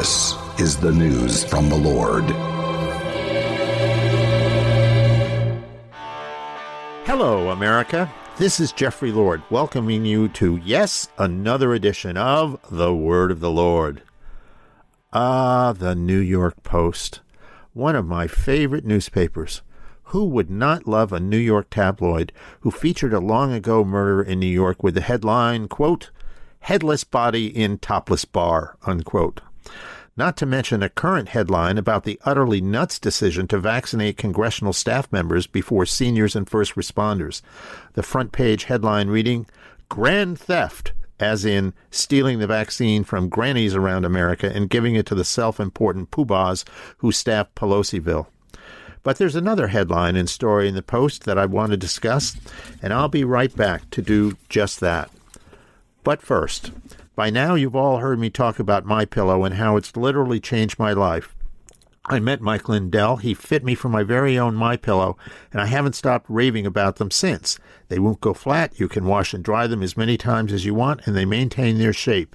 This is the news from the Lord. Hello, America. This is Jeffrey Lord welcoming you to, yes, another edition of The Word of the Lord. Ah, the New York Post, one of my favorite newspapers. Who would not love a New York tabloid who featured a long ago murder in New York with the headline, quote, Headless Body in Topless Bar, unquote. Not to mention a current headline about the utterly nuts decision to vaccinate congressional staff members before seniors and first responders. The front page headline reading, Grand Theft, as in stealing the vaccine from grannies around America and giving it to the self important poobahs who staff Pelosiville. But there's another headline and story in the Post that I want to discuss, and I'll be right back to do just that. But first, by now you've all heard me talk about my pillow and how it's literally changed my life. I met Mike Lindell. He fit me for my very own My Pillow, and I haven't stopped raving about them since. They won't go flat. You can wash and dry them as many times as you want, and they maintain their shape.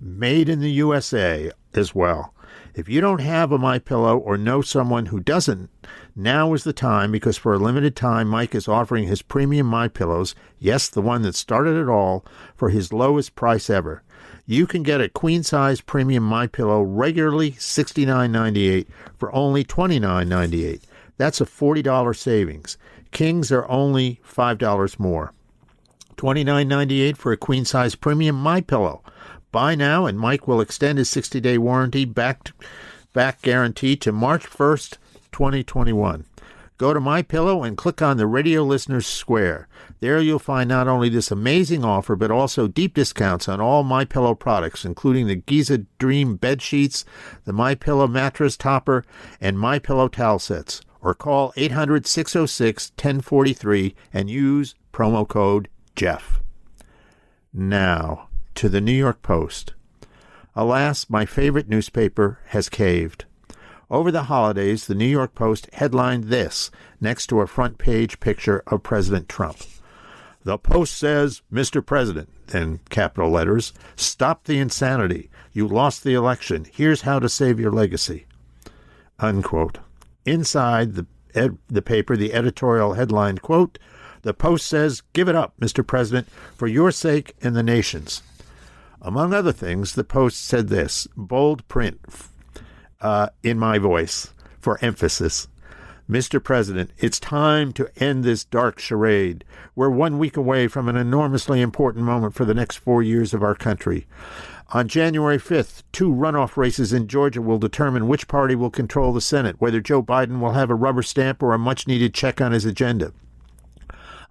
Made in the USA as well. If you don't have a My Pillow or know someone who doesn't, now is the time because for a limited time Mike is offering his premium My Pillows, yes, the one that started it all, for his lowest price ever. You can get a queen size premium My Pillow regularly $69.98 for only $29.98. That's a $40 savings. Kings are only $5 more. $29.98 for a queen size premium My Pillow. Buy now, and Mike will extend his 60 day warranty back, back guarantee to March 1st, 2021. Go to My Pillow and click on the Radio Listeners Square. There you'll find not only this amazing offer, but also deep discounts on all My Pillow products, including the Giza Dream bed sheets, the My Pillow mattress topper, and My Pillow towel sets. Or call 800-606-1043 and use promo code Jeff. Now, to the New York Post. Alas, my favorite newspaper has caved. Over the holidays, the New York Post headlined this next to a front page picture of President Trump. The Post says, Mr. President, in capital letters, stop the insanity. You lost the election. Here's how to save your legacy. Unquote. Inside the, ed- the paper, the editorial headline, quote, the Post says, Give it up, Mr. President, for your sake and the nation's. Among other things, the Post said this bold print uh, in my voice for emphasis. Mr. President, it's time to end this dark charade. We're one week away from an enormously important moment for the next four years of our country. On January 5th, two runoff races in Georgia will determine which party will control the Senate, whether Joe Biden will have a rubber stamp or a much needed check on his agenda.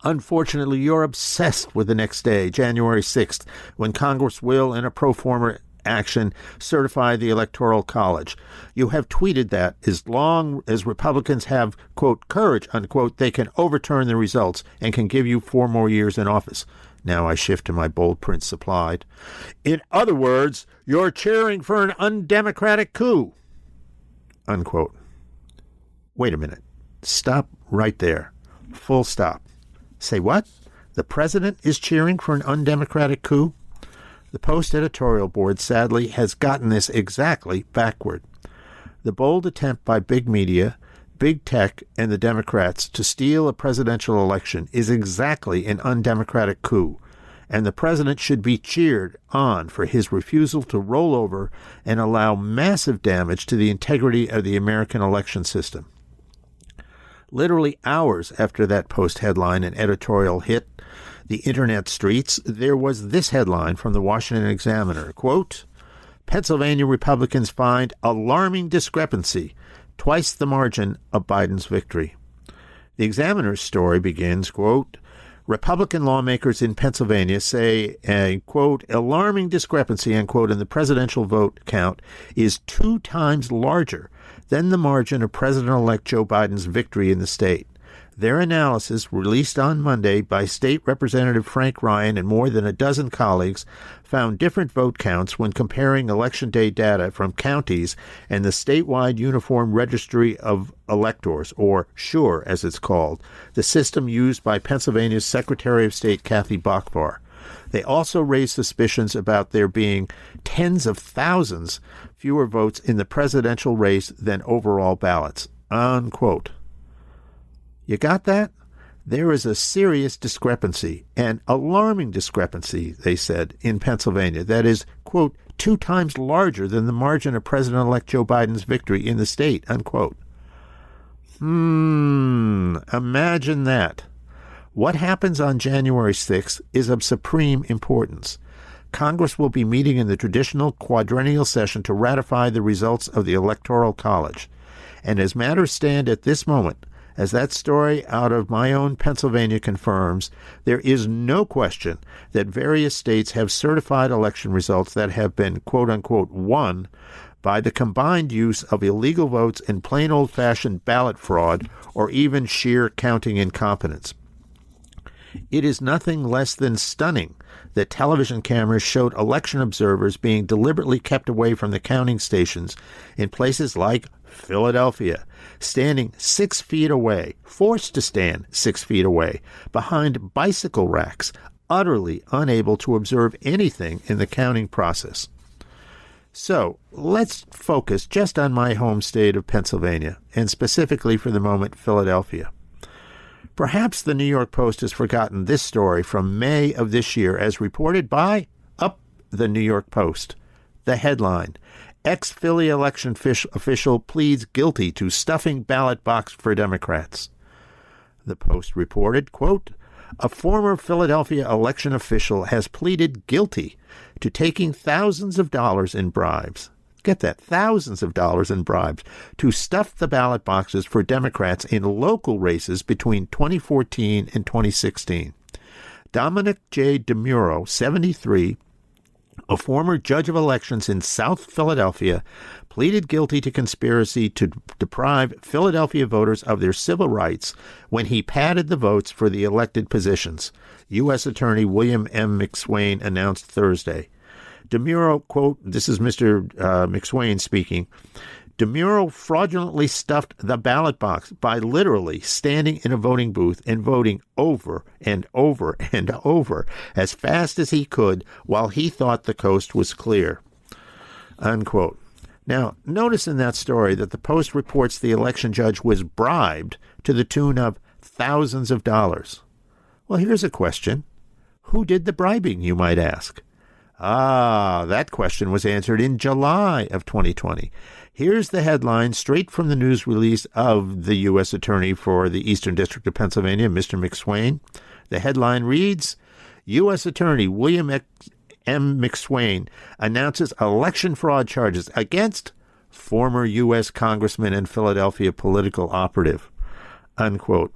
Unfortunately, you're obsessed with the next day, January 6th, when Congress will, in a pro forma action, certify the Electoral College. You have tweeted that as long as Republicans have, quote, courage, unquote, they can overturn the results and can give you four more years in office. Now I shift to my bold print supplied. In other words, you're cheering for an undemocratic coup. Unquote. Wait a minute. Stop right there. Full stop. Say what? The president is cheering for an undemocratic coup? The Post editorial board sadly has gotten this exactly backward. The bold attempt by big media, big tech, and the Democrats to steal a presidential election is exactly an undemocratic coup, and the president should be cheered on for his refusal to roll over and allow massive damage to the integrity of the American election system. Literally hours after that Post headline and editorial hit the internet streets, there was this headline from the Washington Examiner quote, Pennsylvania Republicans find alarming discrepancy, twice the margin of Biden's victory. The Examiner's story begins, quote, Republican lawmakers in Pennsylvania say a quote alarming discrepancy unquote in the presidential vote count is two times larger than the margin of President-elect Joe Biden's victory in the state. Their analysis, released on Monday by State Representative Frank Ryan and more than a dozen colleagues, found different vote counts when comparing Election Day data from counties and the statewide Uniform Registry of Electors, or SURE as it's called, the system used by Pennsylvania's Secretary of State Kathy Boockvar. They also raised suspicions about there being tens of thousands fewer votes in the presidential race than overall ballots. Unquote. You got that? There is a serious discrepancy, an alarming discrepancy, they said, in Pennsylvania, that is, quote, two times larger than the margin of President elect Joe Biden's victory in the state, unquote. Hmm, imagine that. What happens on January 6th is of supreme importance. Congress will be meeting in the traditional quadrennial session to ratify the results of the Electoral College. And as matters stand at this moment, as that story out of my own Pennsylvania confirms, there is no question that various states have certified election results that have been quote unquote won by the combined use of illegal votes and plain old fashioned ballot fraud or even sheer counting incompetence. It is nothing less than stunning that television cameras showed election observers being deliberately kept away from the counting stations in places like Philadelphia, standing six feet away, forced to stand six feet away, behind bicycle racks, utterly unable to observe anything in the counting process. So let's focus just on my home state of Pennsylvania, and specifically for the moment, Philadelphia. Perhaps the New York Post has forgotten this story from May of this year, as reported by Up the New York Post. The headline Ex Philly election official pleads guilty to stuffing ballot box for Democrats. The Post reported, quote, a former Philadelphia election official has pleaded guilty to taking thousands of dollars in bribes get that, thousands of dollars in bribes to stuff the ballot boxes for Democrats in local races between 2014 and 2016. Domenick J. DeMuro, 73, a former judge of elections in South Philadelphia, pleaded guilty to conspiracy to deprive Philadelphia voters of their civil rights when he padded the votes for the elected positions, U.S. Attorney William M. McSwain announced Thursday. DeMuro, quote, this is Mr. Uh, McSwain speaking. DeMuro fraudulently stuffed the ballot box by literally standing in a voting booth and voting over and over and over as fast as he could while he thought the coast was clear. Unquote. Now, notice in that story that the Post reports the election judge was bribed to the tune of thousands of dollars. Well, here's a question Who did the bribing, you might ask? Ah, that question was answered in July of 2020. Here's the headline straight from the news release of the U.S. Attorney for the Eastern District of Pennsylvania, Mr. McSwain. The headline reads U.S. Attorney William M. McSwain announces election fraud charges against former U.S. Congressman and Philadelphia political operative. Unquote.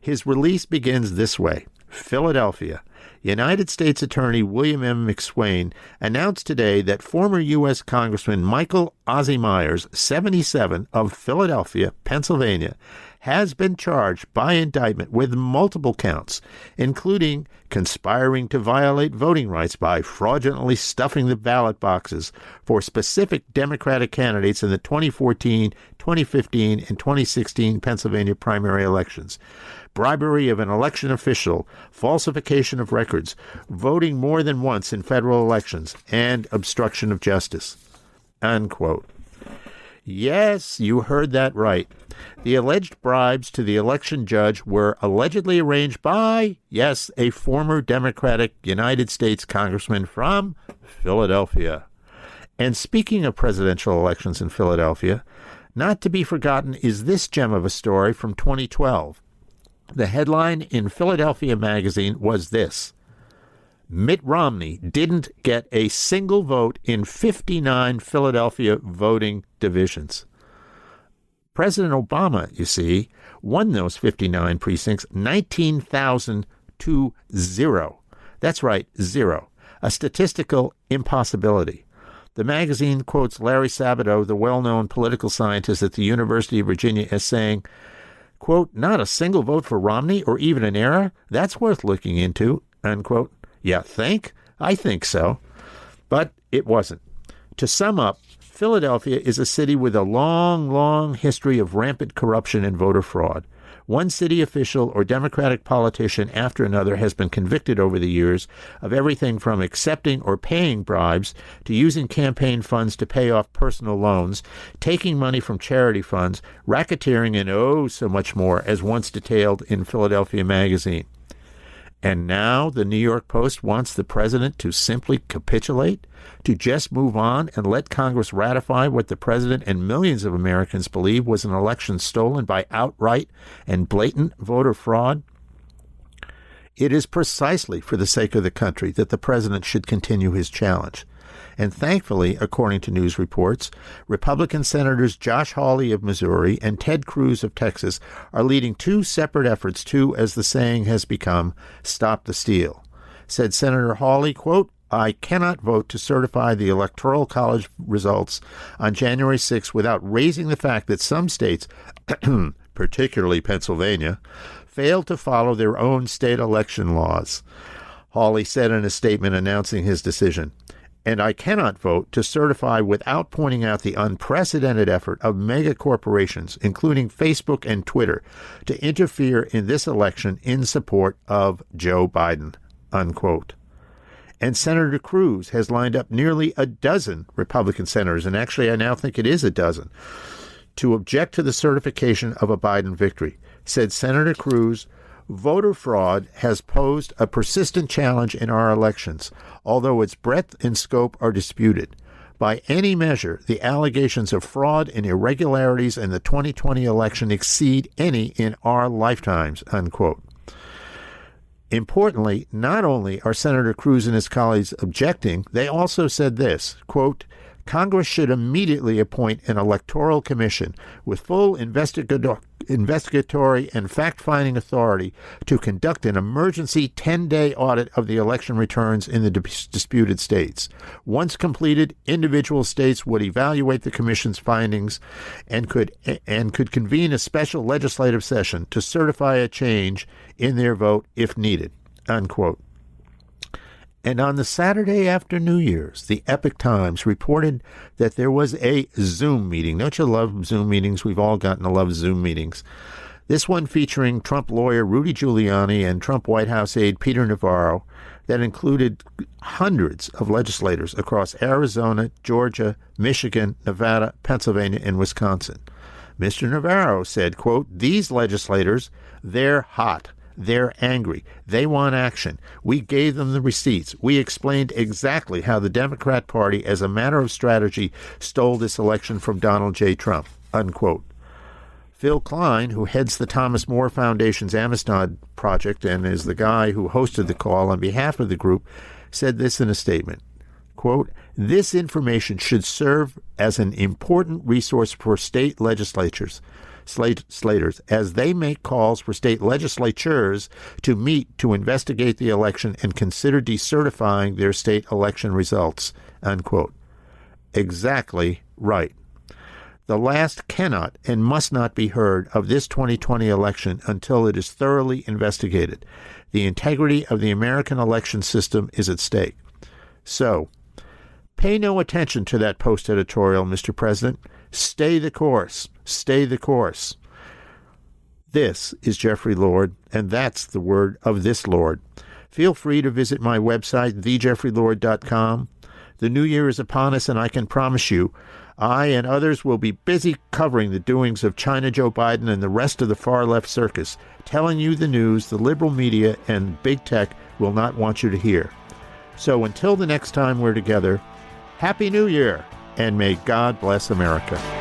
His release begins this way Philadelphia. United States Attorney William M. McSwain announced today that former U.S. Congressman Michael Ozzie Myers, 77, of Philadelphia, Pennsylvania, has been charged by indictment with multiple counts, including conspiring to violate voting rights by fraudulently stuffing the ballot boxes for specific Democratic candidates in the 2014, 2015, and 2016 Pennsylvania primary elections, bribery of an election official, falsification of records, voting more than once in federal elections, and obstruction of justice. Unquote. Yes, you heard that right. The alleged bribes to the election judge were allegedly arranged by, yes, a former Democratic United States congressman from Philadelphia. And speaking of presidential elections in Philadelphia, not to be forgotten is this gem of a story from 2012. The headline in Philadelphia Magazine was this Mitt Romney didn't get a single vote in 59 Philadelphia voting divisions. President Obama, you see, won those 59 precincts 19,000 to zero. That's right, zero. A statistical impossibility. The magazine quotes Larry Sabato, the well known political scientist at the University of Virginia, as saying, quote, not a single vote for Romney or even an error? That's worth looking into, unquote. Yeah, think? I think so. But it wasn't. To sum up, Philadelphia is a city with a long, long history of rampant corruption and voter fraud. One city official or Democratic politician after another has been convicted over the years of everything from accepting or paying bribes to using campaign funds to pay off personal loans, taking money from charity funds, racketeering, and oh, so much more, as once detailed in Philadelphia Magazine. And now the New York Post wants the president to simply capitulate, to just move on and let Congress ratify what the president and millions of Americans believe was an election stolen by outright and blatant voter fraud. It is precisely for the sake of the country that the president should continue his challenge. And thankfully, according to news reports, Republican Senators Josh Hawley of Missouri and Ted Cruz of Texas are leading two separate efforts to, as the saying has become, stop the steal. Said Senator Hawley, quote, I cannot vote to certify the Electoral College results on January 6 without raising the fact that some states, particularly Pennsylvania, failed to follow their own state election laws. Hawley said in a statement announcing his decision and I cannot vote to certify without pointing out the unprecedented effort of mega corporations, including Facebook and Twitter, to interfere in this election in support of Joe Biden. Unquote. And Senator Cruz has lined up nearly a dozen Republican senators, and actually I now think it is a dozen, to object to the certification of a Biden victory. Said Senator Cruz, voter fraud has posed a persistent challenge in our elections, although its breadth and scope are disputed. By any measure, the allegations of fraud and irregularities in the 2020 election exceed any in our lifetimes. Unquote. Importantly, not only are Senator Cruz and his colleagues objecting, they also said this quote, Congress should immediately appoint an electoral commission with full investigator- investigatory and fact finding authority to conduct an emergency 10 day audit of the election returns in the dis- disputed states. Once completed, individual states would evaluate the commission's findings and could, and could convene a special legislative session to certify a change in their vote if needed. Unquote. And on the Saturday after New Year's, the Epoch Times reported that there was a Zoom meeting. Don't you love Zoom meetings? We've all gotten to love Zoom meetings. This one featuring Trump lawyer Rudy Giuliani and Trump White House aide Peter Navarro, that included hundreds of legislators across Arizona, Georgia, Michigan, Nevada, Pennsylvania, and Wisconsin. Mr. Navarro said, quote, These legislators, they're hot. They're angry. They want action. We gave them the receipts. We explained exactly how the Democrat Party, as a matter of strategy, stole this election from Donald J. Trump. Unquote. Phill Kline, who heads the Thomas More Foundation's Amistad Project and is the guy who hosted the call on behalf of the group, said this in a statement. Quote, this information should serve as an important resource for state legislatures slaters as they make calls for state legislatures to meet to investigate the election and consider decertifying their state election results. Unquote. Exactly right. The last cannot and must not be heard of this 2020 election until it is thoroughly investigated. The integrity of the American election system is at stake. So, pay no attention to that post editorial, Mr. President. Stay the course. Stay the course. This is Jeffrey Lord, and that's the word of this Lord. Feel free to visit my website, thejeffreylord.com. The new year is upon us, and I can promise you, I and others will be busy covering the doings of China Joe Biden and the rest of the far left circus, telling you the news the liberal media and big tech will not want you to hear. So until the next time we're together, Happy New Year! and may God bless America.